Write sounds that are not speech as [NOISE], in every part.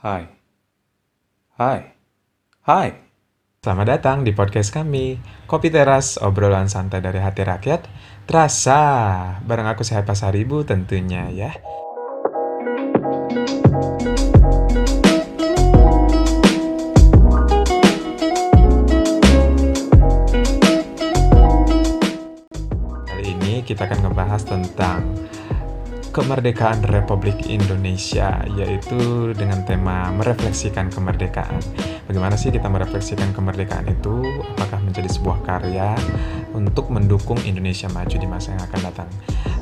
Hai. Hai. Hai. Selamat datang di podcast kami, Kopi Teras, obrolan santai dari hati rakyat. Terasa, bareng aku Sehat Pasaribu tentunya ya. Kali ini kita akan ngebahas tentang kemerdekaan Republik Indonesia, yaitu dengan tema merefleksikan kemerdekaan. Bagaimana sih kita merefleksikan kemerdekaan itu? Apakah menjadi sebuah karya untuk mendukung Indonesia maju di masa yang akan datang?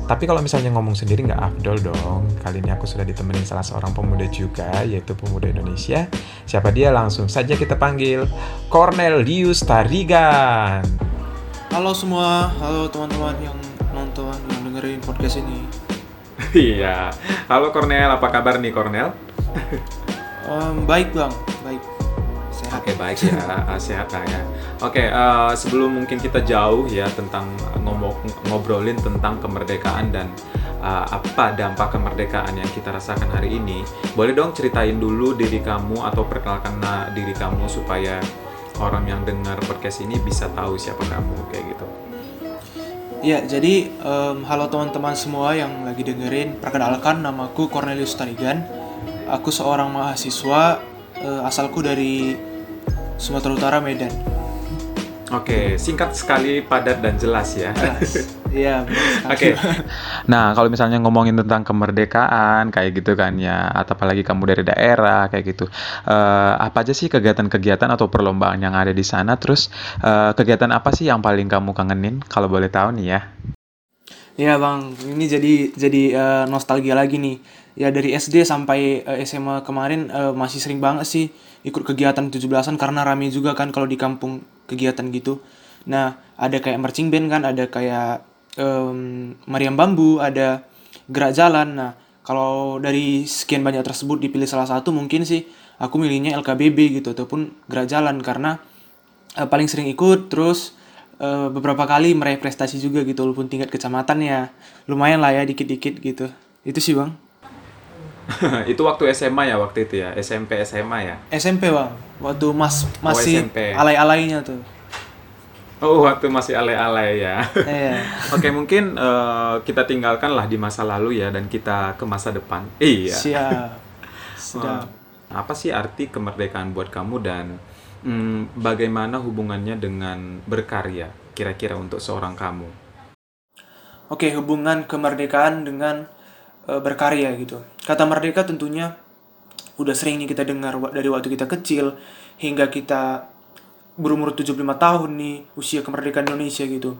Tapi kalau misalnya ngomong sendiri nggak afdol dong. Kali ini aku sudah ditemenin salah seorang pemuda juga, yaitu pemuda Indonesia. Siapa dia? Langsung saja kita panggil Cornelius Tarigan. Halo semua, halo teman-teman yang nonton, yang dengerin podcast ini. Iya. Halo Cornel, apa kabar nih Cornel? Em, baik bang, baik, sehat. Oke baik ya, ah, sehat lah ya. Oke, eh, sebelum mungkin kita jauh ya tentang ngomong ngobrolin tentang kemerdekaan dan eh, apa dampak kemerdekaan yang kita rasakan hari ini, boleh dong ceritain dulu diri kamu atau perkenalkan nah, diri kamu supaya orang yang dengar podcast ini bisa tahu siapa kamu kayak gitu. Ya, jadi em, halo teman-teman semua yang lagi dengerin. Perkenalkan, namaku Cornelius Tarigan. Aku seorang mahasiswa, eh, asalku dari Sumatera Utara, Medan. Oke, singkat sekali, padat dan jelas ya. Jelas. Iya. Oke. [LAUGHS] Nah, kalau misalnya ngomongin tentang kemerdekaan kayak gitu kan ya, atau apalagi kamu dari daerah kayak gitu. eh, apa aja sih kegiatan-kegiatan atau perlombaan yang ada di sana? Terus eh, kegiatan apa sih yang paling kamu kangenin kalau boleh tahu nih ya? Iya bang, ini jadi jadi eh, nostalgia lagi nih. Ya dari SD sampai eh, SMA kemarin eh, masih sering banget sih ikut kegiatan 17-an karena rame juga kan kalau di kampung kegiatan gitu. Nah, ada kayak marching band kan, ada kayak em, meriam bambu, ada gerak jalan. Nah, kalau dari sekian banyak tersebut dipilih salah satu mungkin sih aku milihnya LKBB gitu ataupun gerak jalan karena eh, paling sering ikut terus eh, beberapa kali meraih prestasi juga gitu walaupun tingkat kecamatan ya lumayan lah ya dikit-dikit gitu itu sih bang [LAUGHS] itu waktu SMA ya waktu itu ya, SMP SMA ya. SMP bang waktu mas masih SMP. alay-alaynya tuh Oh, waktu masih alay-alay ya. Iya. [LAUGHS] Oke, mungkin eh, kita tinggalkanlah di masa lalu ya dan kita ke masa depan. Iya. siap [LAUGHS] sedap Apa sih arti kemerdekaan buat kamu dan mm, bagaimana hubungannya dengan berkarya kira-kira untuk seorang kamu? Oke, hubungan kemerdekaan dengan eh, berkarya gitu. Kata merdeka tentunya udah sering nih kita dengar dari waktu kita kecil hingga kita berumur 75 tahun nih usia kemerdekaan Indonesia gitu.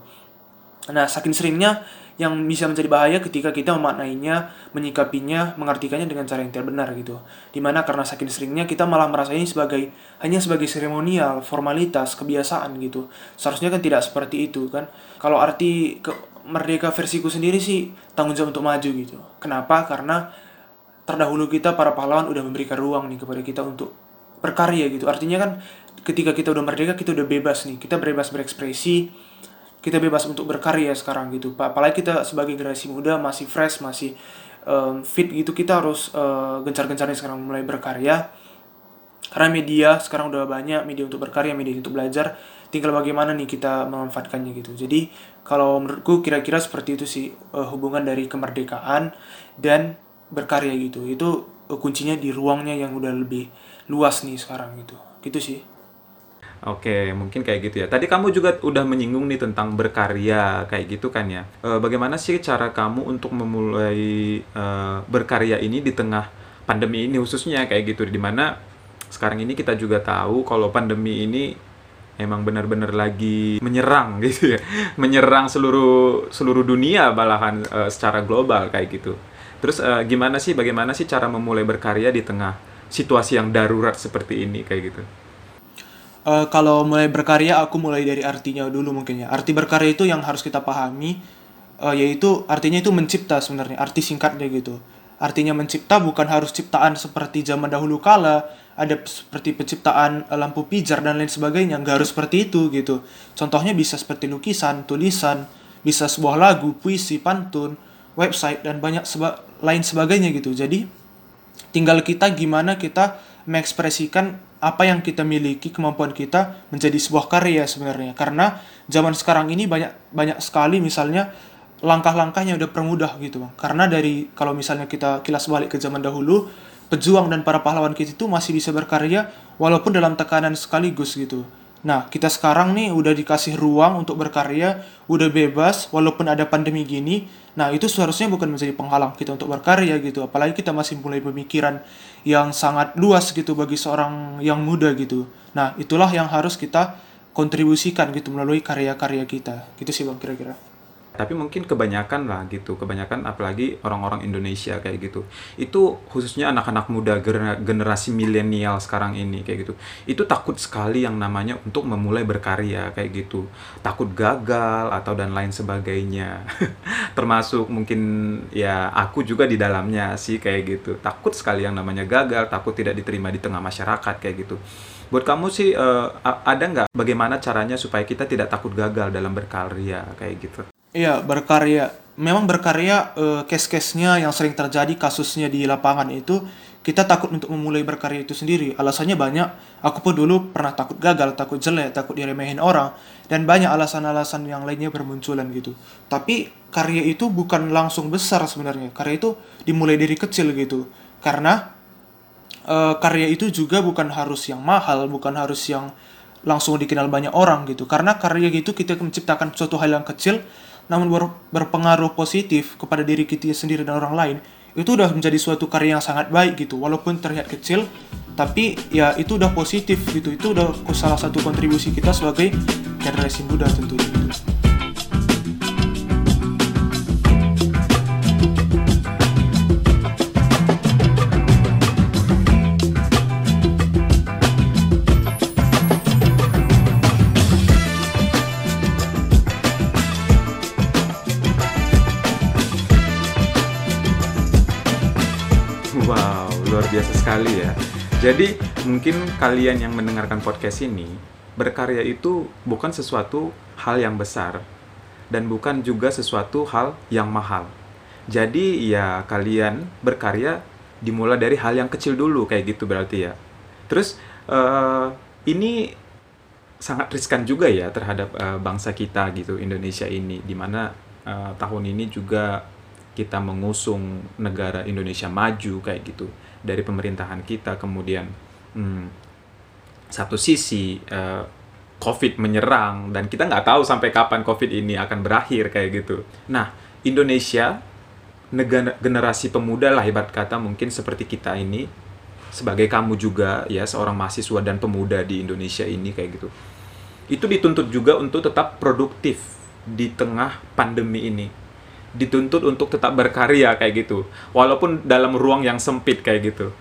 Nah, saking seringnya yang bisa menjadi bahaya ketika kita memaknainya, menyikapinya, mengartikannya dengan cara yang tidak benar gitu. Di mana karena saking seringnya kita malah merasa ini sebagai hanya sebagai seremonial, formalitas, kebiasaan gitu. Seharusnya kan tidak seperti itu kan. Kalau arti ke merdeka versiku sendiri sih tanggung jawab untuk maju gitu. Kenapa? Karena terdahulu kita para pahlawan udah memberikan ruang nih kepada kita untuk berkarya gitu. Artinya kan ketika kita udah merdeka kita udah bebas nih. Kita bebas berekspresi, kita bebas untuk berkarya sekarang gitu. Pa- Apalagi kita sebagai generasi muda masih fresh, masih em, fit gitu. Kita harus eh, gencar-gencarnya sekarang mulai berkarya. Karena media sekarang udah banyak media untuk berkarya, media untuk belajar. Tinggal bagaimana nih kita memanfaatkannya gitu. Jadi kalau menurutku kira-kira seperti itu sih eh, hubungan dari kemerdekaan dan berkarya gitu. Itu eh, kuncinya di ruangnya yang udah lebih luas nih sekarang gitu. Gitu sih. Oke, mungkin kayak gitu ya. Tadi kamu juga udah menyinggung nih tentang berkarya kayak gitu kan ya. Eh, bagaimana sih cara kamu untuk memulai eh, berkarya ini di tengah pandemi ini khususnya kayak gitu di mana sekarang ini kita juga tahu kalau pandemi ini emang benar-benar lagi menyerang [LAUGHS] gitu ya. Menyerang seluruh seluruh dunia malahan eh, secara global kayak gitu. Terus eh, gimana sih bagaimana sih cara memulai berkarya di tengah situasi yang darurat seperti ini kayak gitu? Eh, kalau mulai berkarya, aku mulai dari artinya dulu mungkin ya. Arti berkarya itu yang harus kita pahami, eh, yaitu artinya itu mencipta sebenarnya. Arti singkatnya gitu. Artinya mencipta bukan harus ciptaan seperti zaman dahulu kala, ada seperti penciptaan lampu pijar dan lain sebagainya. Nggak harus seperti itu gitu. Contohnya bisa seperti lukisan, tulisan, bisa sebuah lagu, puisi, pantun, website dan banyak seba- lain sebagainya gitu. Jadi tinggal kita gimana kita mengekspresikan apa yang kita miliki, kemampuan kita menjadi sebuah karya sebenarnya. Karena zaman sekarang ini banyak banyak sekali misalnya langkah-langkahnya udah permudah gitu bang. Karena dari kalau misalnya kita kilas balik ke zaman dahulu, pejuang dan para pahlawan kita itu masih bisa berkarya walaupun dalam tekanan sekaligus gitu. Nah, kita sekarang nih udah dikasih ruang untuk berkarya, udah bebas walaupun ada pandemi gini. Nah, itu seharusnya bukan menjadi penghalang kita untuk berkarya gitu. Apalagi kita masih mulai pemikiran yang sangat luas gitu bagi seorang yang muda gitu. Nah, itulah yang harus kita kontribusikan gitu melalui karya-karya kita. Gitu sih Bang kira-kira tapi mungkin kebanyakan lah gitu kebanyakan apalagi orang-orang Indonesia kayak gitu. Itu khususnya anak-anak muda generasi milenial sekarang ini kayak gitu. Itu takut sekali yang namanya untuk memulai berkarya kayak gitu. Takut gagal atau dan lain sebagainya. [LAUGHS] Termasuk mungkin ya aku juga di dalamnya sih kayak gitu. Takut sekali yang namanya gagal takut tidak diterima di tengah masyarakat kayak gitu. Buat kamu sih uh, ada nggak bagaimana caranya supaya kita tidak takut gagal dalam berkarya kayak gitu Iya, berkarya. Memang berkarya uh, case-case-nya yang sering terjadi kasusnya di lapangan itu kita takut untuk memulai berkarya itu sendiri. Alasannya banyak. Aku pun dulu pernah takut gagal, takut jelek, takut diremehin orang dan banyak alasan-alasan yang lainnya bermunculan gitu. Tapi karya itu bukan langsung besar sebenarnya. Karya itu dimulai dari kecil gitu. Karena uh, karya itu juga bukan harus yang mahal, bukan harus yang langsung dikenal banyak orang gitu. Karena karya itu kita menciptakan suatu hal yang kecil namun ber, berpengaruh positif kepada diri kita sendiri dan orang lain itu udah menjadi suatu karya yang sangat baik gitu. Walaupun terlihat kecil tapi ya itu udah positif gitu. Itu udah salah satu kontribusi kita sebagai generasi muda tentunya Jadi mungkin kalian yang mendengarkan podcast ini berkarya itu bukan sesuatu hal yang besar dan bukan juga sesuatu hal yang mahal. Jadi ya kalian berkarya dimulai dari hal yang kecil dulu kayak gitu berarti ya. Terus uh, ini sangat riskan juga ya terhadap uh, bangsa kita gitu Indonesia ini di mana uh, tahun ini juga kita mengusung negara Indonesia maju kayak gitu dari pemerintahan kita kemudian hmm, satu sisi uh, COVID menyerang dan kita nggak tahu sampai kapan COVID ini akan berakhir kayak gitu. Nah Indonesia negara generasi pemuda lah hebat kata mungkin seperti kita ini sebagai kamu juga ya seorang mahasiswa dan pemuda di Indonesia ini kayak gitu itu dituntut juga untuk tetap produktif di tengah pandemi ini dituntut untuk tetap berkarya kayak gitu. Walaupun dalam ruang yang sempit kayak gitu.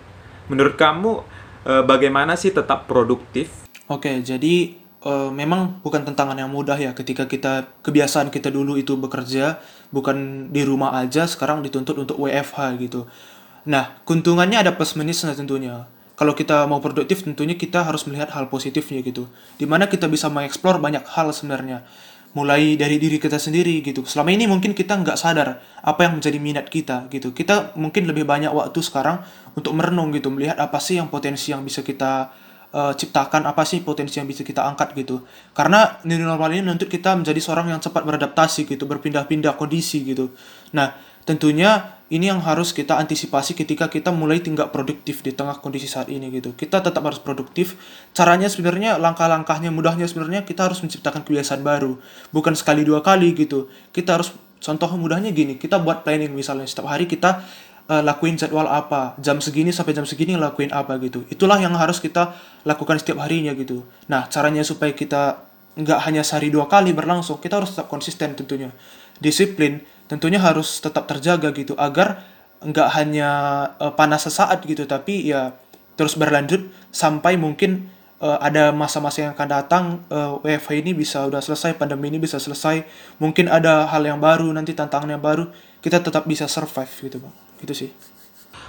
Menurut kamu e, bagaimana sih tetap produktif? Oke jadi e, memang bukan tantangan yang mudah ya ketika kita kebiasaan kita dulu itu bekerja bukan di rumah aja sekarang dituntut untuk WFH gitu. Nah keuntungannya ada plus minusnya tentunya. Kalau kita mau produktif tentunya kita harus melihat hal positifnya gitu. Di mana kita bisa mengeksplor banyak hal sebenarnya mulai dari diri kita sendiri gitu. Selama ini mungkin kita nggak sadar apa yang menjadi minat kita gitu. Kita mungkin lebih banyak waktu sekarang untuk merenung gitu, melihat apa sih yang potensi yang bisa kita uh, ciptakan, apa sih potensi yang bisa kita angkat gitu. Karena new normal ini menuntut kita menjadi seorang yang cepat beradaptasi gitu, berpindah-pindah kondisi gitu. Nah, tentunya ini yang harus kita antisipasi ketika kita mulai tinggal produktif di tengah kondisi saat ini gitu. Kita tetap harus produktif. Caranya sebenarnya langkah-langkahnya mudahnya sebenarnya kita harus menciptakan kebiasaan baru. Bukan sekali dua kali gitu. Kita harus contoh mudahnya gini, kita buat planning misalnya setiap hari kita uh, lakuin jadwal apa, jam segini sampai jam segini lakuin apa gitu. Itulah yang harus kita lakukan setiap harinya gitu. Nah, caranya supaya kita nggak hanya sehari dua kali berlangsung, kita harus tetap konsisten tentunya. Disiplin tentunya harus tetap terjaga gitu agar nggak hanya uh, panas sesaat gitu tapi ya terus berlanjut sampai mungkin uh, ada masa-masa yang akan datang uh, WFH ini bisa udah selesai pandemi ini bisa selesai mungkin ada hal yang baru nanti tantangan yang baru kita tetap bisa survive gitu bang. Gitu sih.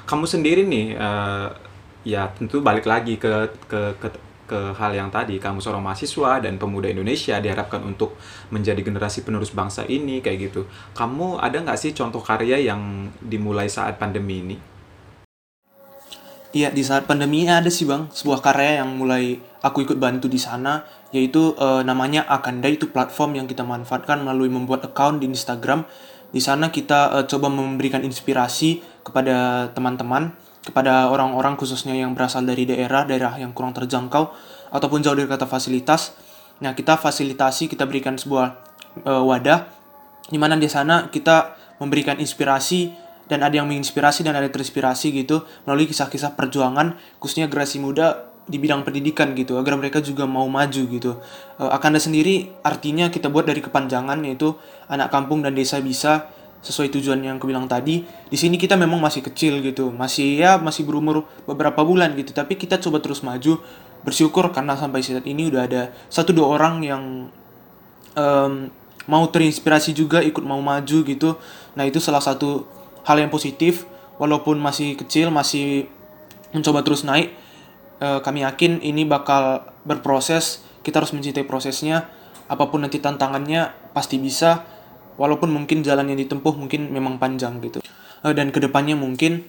Kamu sendiri nih uh, ya tentu balik lagi ke ke, ke ke hal yang tadi kamu seorang mahasiswa dan pemuda Indonesia diharapkan untuk menjadi generasi penerus bangsa ini kayak gitu. Kamu ada nggak sih contoh karya yang dimulai saat pandemi ini? Iya, di saat pandemi ada sih Bang, sebuah karya yang mulai aku ikut bantu di sana, yaitu eh, namanya Akanda itu platform yang kita manfaatkan melalui membuat account di Instagram. Di sana kita eh, coba memberikan inspirasi kepada teman-teman, kepada orang-orang khususnya yang berasal dari daerah, daerah yang kurang terjangkau ataupun jauh dari kata fasilitas. Nah, kita fasilitasi, kita berikan sebuah eh, wadah di mana di sana kita memberikan inspirasi dan ada yang menginspirasi dan ada terinspirasi gitu melalui kisah-kisah perjuangan khususnya generasi muda di bidang pendidikan gitu agar mereka juga mau maju gitu uh, Akanda sendiri artinya kita buat dari kepanjangan yaitu anak kampung dan desa bisa sesuai tujuan yang aku bilang tadi di sini kita memang masih kecil gitu. Masih ya masih berumur beberapa bulan gitu. Tapi kita coba terus maju bersyukur karena sampai saat ini udah ada satu dua orang yang um, mau terinspirasi juga ikut mau maju gitu. Nah itu salah satu hal yang positif. Walaupun masih kecil masih mencoba terus naik uh, kami yakin ini bakal berproses. Kita harus mencintai prosesnya. Apa pun nanti tantangannya pasti bisa walaupun mungkin jalan yang ditempuh mungkin memang panjang gitu. Uh, dan ke depannya mungkin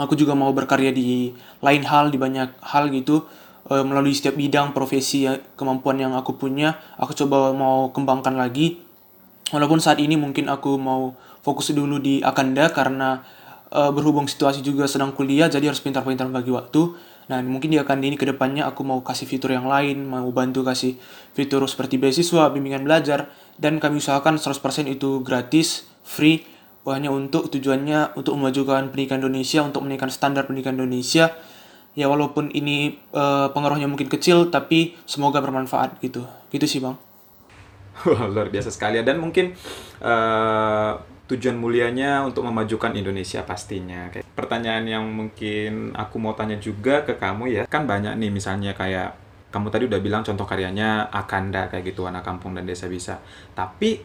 aku juga mau berkarya di lain hal di banyak hal gitu. Uh, melalui setiap bidang profesi kemampuan yang aku punya aku coba mau kembangkan lagi. Walaupun saat ini mungkin aku mau fokus dulu di Akanda karena uh, berhubung situasi juga sedang kuliah jadi harus pintar-pintar bagi waktu nah mungkin di Akanda ini ke depannya aku mau kasih fitur yang lain mau bantu kasih fitur seperti beasiswa bimbingan belajar dan kami usahakan 100% itu gratis free hanya untuk tujuannya untuk memajukan pendidikan Indonesia untuk menaikkan standar pendidikan Indonesia. Ya walaupun ini uh, pengaruhnya mungkin kecil tapi semoga bermanfaat gitu. Gitu sih bang. [LAUGHS] Wah, luar biasa sekali. Dan mungkin uh, tujuan mulianya untuk memajukan Indonesia pastinya. Kayak pertanyaan yang mungkin aku mau tanya juga ke kamu ya, kan banyak nih misalnya kayak kamu tadi udah bilang contoh karyanya Akanda kayak gitu anak kampung dan desa bisa. Tapi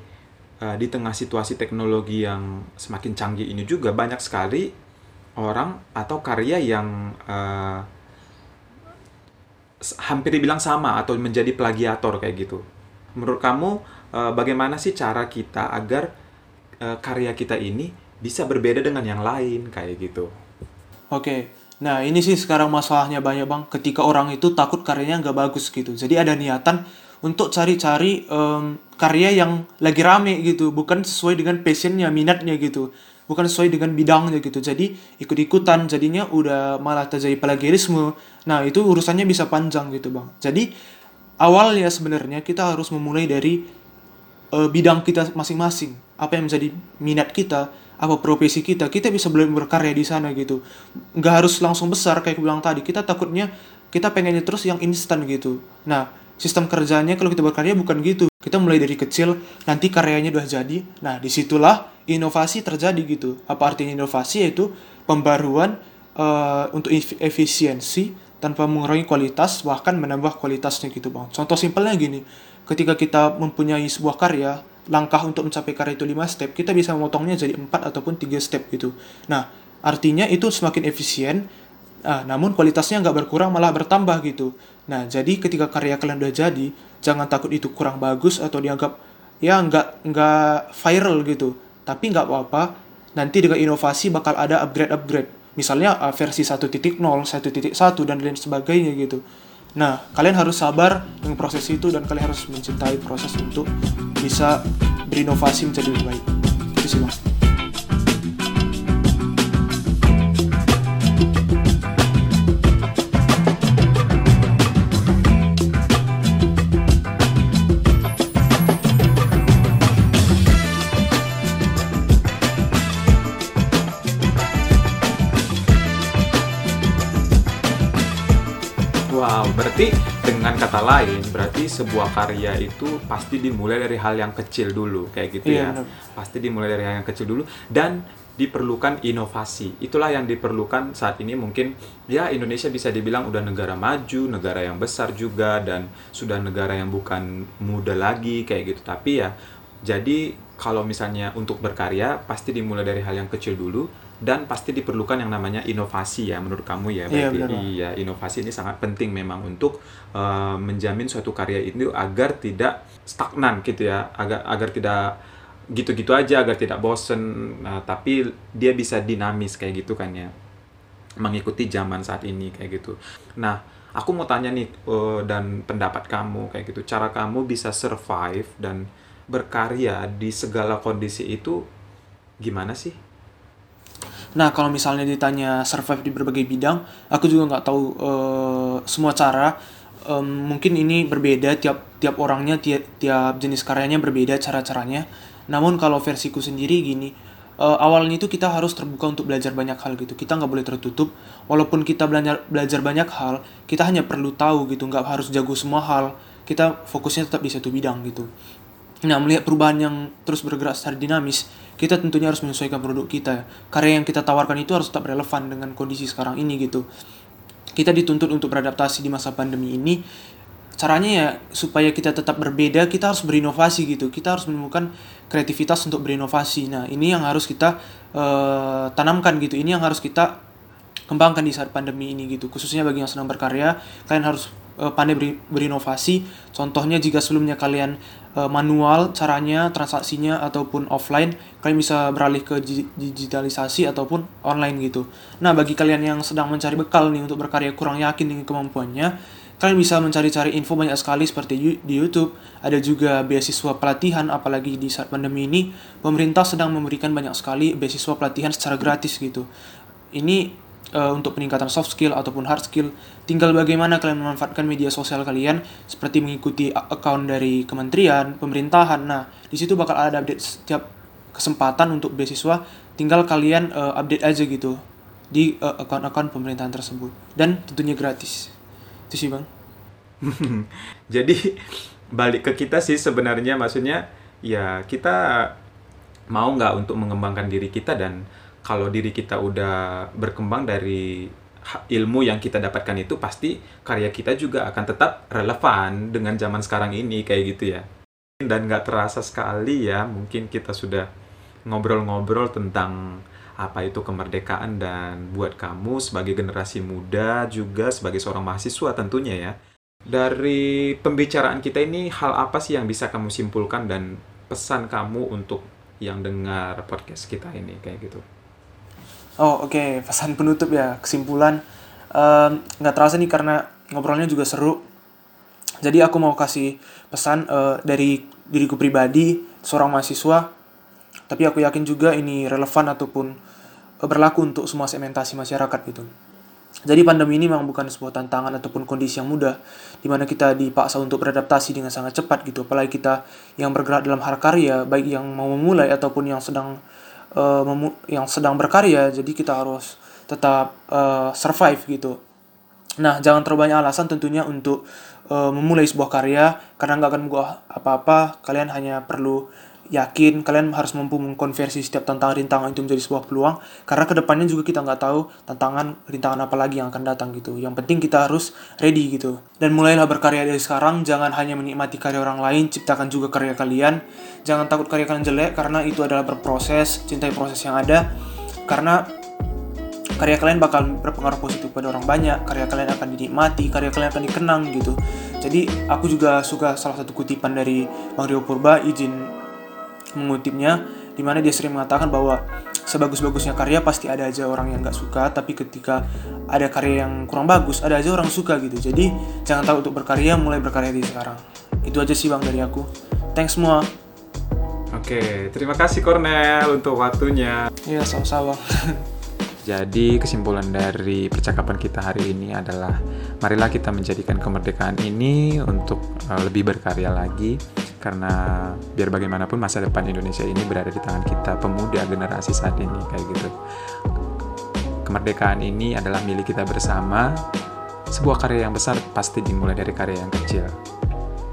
uh, di tengah situasi teknologi yang semakin canggih ini juga banyak sekali orang atau karya yang uh, hampir dibilang sama atau menjadi plagiator kayak gitu. Menurut kamu uh, bagaimana sih cara kita agar uh, karya kita ini bisa berbeda dengan yang lain kayak gitu. Oke, nah ini sih sekarang masalahnya banyak bang. Ketika orang itu takut karyanya nggak bagus gitu, jadi ada niatan untuk cari-cari um, karya yang lagi rame gitu, bukan sesuai dengan passionnya, minatnya gitu, bukan sesuai dengan bidangnya gitu. Jadi ikut-ikutan, jadinya udah malah terjadi plagiarisme. Nah itu urusannya bisa panjang gitu bang. Jadi awalnya sebenarnya kita harus memulai dari uh, bidang kita masing-masing apa yang menjadi minat kita apa profesi kita kita bisa belajar berkarya di sana gitu. Nggak harus langsung besar kayak aku bilang tadi. Kita takutnya kita pengennya terus yang instan gitu. Nah sistem kerjanya kalau kita berkarya bukan gitu. Kita mulai dari kecil nanti karyanya udah jadi. Nah di situlah inovasi terjadi gitu. Apa artinya inovasi? Yaitu pembaruan uh, untuk efisiensi tanpa mengurangi kualitas bahkan menambah kualitasnya gitu bang. Contoh simpelnya gini. Ketika kita mempunyai sebuah karya langkah untuk mencapai karya itu 5 step kita bisa memotongnya jadi 4 ataupun 3 step gitu. Nah artinya itu semakin efisien nah, namun kualitasnya nggak berkurang malah bertambah gitu. Nah jadi ketika karya kalian udah jadi jangan takut itu kurang bagus atau dianggap ya nggak nggak viral gitu. Tapi nggak apa-apa nanti dengan inovasi bakal ada upgrade upgrade misalnya uh, versi 1.0 1.1 dan lain sebagainya gitu Nah, kalian harus sabar dengan proses itu dan kalian harus mencintai proses untuk bisa berinovasi menjadi lebih baik. Itu sih, Bang. Berarti dengan kata lain, berarti sebuah karya itu pasti dimulai dari hal yang kecil dulu, kayak gitu Iya, ya. Pasti dimulai dari hal yang kecil dulu dan diperlukan inovasi. Itulah yang diperlukan saat ini mungkin ya Indonesia bisa dibilang udah negara maju, negara yang besar juga dan sudah negara yang bukan muda lagi kayak gitu. Tapi ya jadi kalau misalnya untuk berkarya pasti dimulai dari hal yang kecil dulu dan pasti diperlukan yang namanya inovasi ya menurut kamu ya Iya, berarti Bang. iya inovasi ini sangat penting memang untuk eh, menjamin suatu karya itu agar tidak stagnan gitu ya agar agar tidak gitu-gitu aja agar tidak bosen Nah, tapi dia bisa dinamis kayak gitu kan ya mengikuti zaman saat ini kayak gitu. Nah, aku mau tanya nih uh, dan pendapat kamu kayak gitu. Cara kamu bisa survive dan berkarya di segala kondisi itu gimana sih? Nah, kalau misalnya ditanya survive di berbagai bidang, aku juga nggak tahu uh, semua cara. Um, mungkin ini berbeda tiap tiap orangnya, tiap, tiap jenis karyanya berbeda cara-caranya. Namun kalau versiku sendiri gini, uh, awalnya itu kita harus terbuka untuk belajar banyak hal gitu. Kita nggak boleh tertutup. Walaupun kita belajar belajar banyak hal, kita hanya perlu tahu gitu. Nggak harus jago semua hal. Kita fokusnya tetap di satu bidang gitu. Nah, melihat perubahan yang terus bergerak secara dinamis, kita tentunya harus menyesuaikan produk kita. Karya yang kita tawarkan itu harus tetap relevan dengan kondisi sekarang ini gitu. Kita dituntut untuk beradaptasi di masa pandemi ini. Caranya ya supaya kita tetap berbeda, kita harus berinovasi gitu. Kita harus menemukan kreativitas untuk berinovasi. Nah, ini yang harus kita uh, tanamkan gitu. Ini yang harus kita kembangkan di saat pandemi ini gitu. Khususnya bagi yang sedang berkarya, kalian harus uh, pandai berinovasi. Contohnya jika sebelumnya kalian Eh, manual caranya, transaksinya ataupun offline, kalian bisa beralih ke digitalisasi ataupun online gitu. Nah, bagi kalian yang sedang mencari bekal nih untuk berkarya kurang yakin dengan kemampuannya, kalian bisa mencari-cari info banyak sekali seperti di YouTube. Ada juga beasiswa pelatihan, apalagi di saat pandemi ini, pemerintah sedang memberikan banyak sekali beasiswa pelatihan secara gratis gitu. Ini uh, untuk peningkatan soft skill ataupun hard skill. Tinggal bagaimana kalian memanfaatkan media sosial kalian seperti mengikuti account dari kementerian, pemerintahan. Nah, di situ bakal ada update setiap kesempatan untuk beasiswa. Tinggal kalian uh, update aja gitu di uh, account-account pemerintahan tersebut dan tentunya gratis. Itu sih, Bang. [LAUGHS] Jadi balik ke kita sih sebenarnya maksudnya ya kita mau nggak untuk mengembangkan diri kita dan kalau diri kita udah berkembang dari ilmu yang kita dapatkan itu pasti karya kita juga akan tetap relevan dengan zaman sekarang ini kayak gitu ya. Dan nggak terasa sekali ya mungkin kita sudah ngobrol-ngobrol tentang apa itu kemerdekaan dan buat kamu sebagai generasi muda juga sebagai seorang mahasiswa tentunya ya. Dari pembicaraan kita ini hal apa sih yang bisa kamu simpulkan dan pesan kamu untuk yang dengar podcast kita ini kayak gitu Oh oke, okay. pesan penutup ya, kesimpulan. Nggak um, terasa nih karena ngobrolnya juga seru. Jadi aku mau kasih pesan uh, dari diriku pribadi, seorang mahasiswa. Tapi aku yakin juga ini relevan ataupun uh, berlaku untuk semua segmentasi masyarakat gitu. Jadi pandemi ini memang bukan sebuah tantangan ataupun kondisi yang mudah, di mana kita dipaksa untuk beradaptasi dengan sangat cepat gitu. Apalagi kita yang bergerak dalam hal karya, baik yang mau memulai ataupun yang sedang uh, yang sedang berkarya jadi kita harus tetap uh, survive gitu. Nah jangan terlalu banyak alasan tentunya untuk uh, memulai sebuah karya karena nggak akan mengubah apa-apa. Kalian hanya perlu yakin kalian harus mampu mengkonversi setiap tantangan rintangan itu menjadi sebuah peluang karena ke depannya juga kita nggak tahu tantangan rintangan apa lagi yang akan datang gitu. Yang penting kita harus ready gitu. Dan mulailah berkarya dari sekarang jangan hanya menikmati karya orang lain ciptakan juga karya kalian. Jangan takut karya kalian jelek karena itu adalah berproses cintai proses yang ada. Karena karya kalian bakal berpengaruh positif pada orang banyak karya kalian akan dinikmati karya kalian akan dikenang gitu. Jadi aku juga suka salah satu kutipan dari Bang Rio Purba izin mengutipnya di mana dia sering mengatakan bahwa sebagus-bagusnya karya pasti ada aja orang yang nggak suka tapi ketika ada karya yang kurang bagus ada aja orang suka gitu. Jadi jangan tahu untuk berkarya mulai berkarya di sekarang. Itu aja sih bang dari aku. Thanks semua. Oke terima kasih Cornel untuk waktunya. Iya sama-sama [LAUGHS] Jadi kesimpulan dari percakapan kita hari ini adalah marilah kita menjadikan kemerdekaan ini untuk uh, lebih berkarya lagi karena biar bagaimanapun masa depan Indonesia ini berada di tangan kita pemuda generasi saat ini kayak gitu. Kemerdekaan ini adalah milik kita bersama. Sebuah karya yang besar pasti dimulai dari karya yang kecil.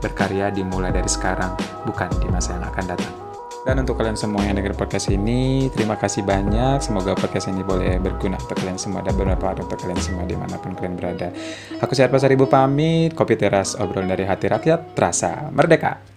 Berkarya dimulai dari sekarang, bukan di masa yang akan datang. Dan untuk kalian semua yang dengar podcast ini, terima kasih banyak. Semoga podcast ini boleh berguna untuk kalian semua dan bermanfaat untuk kalian semua di mana pun kalian berada. Aku Sehat Pasar Ibu pamit, Kopi Teras, obrolan dari hati rakyat, terasa merdeka.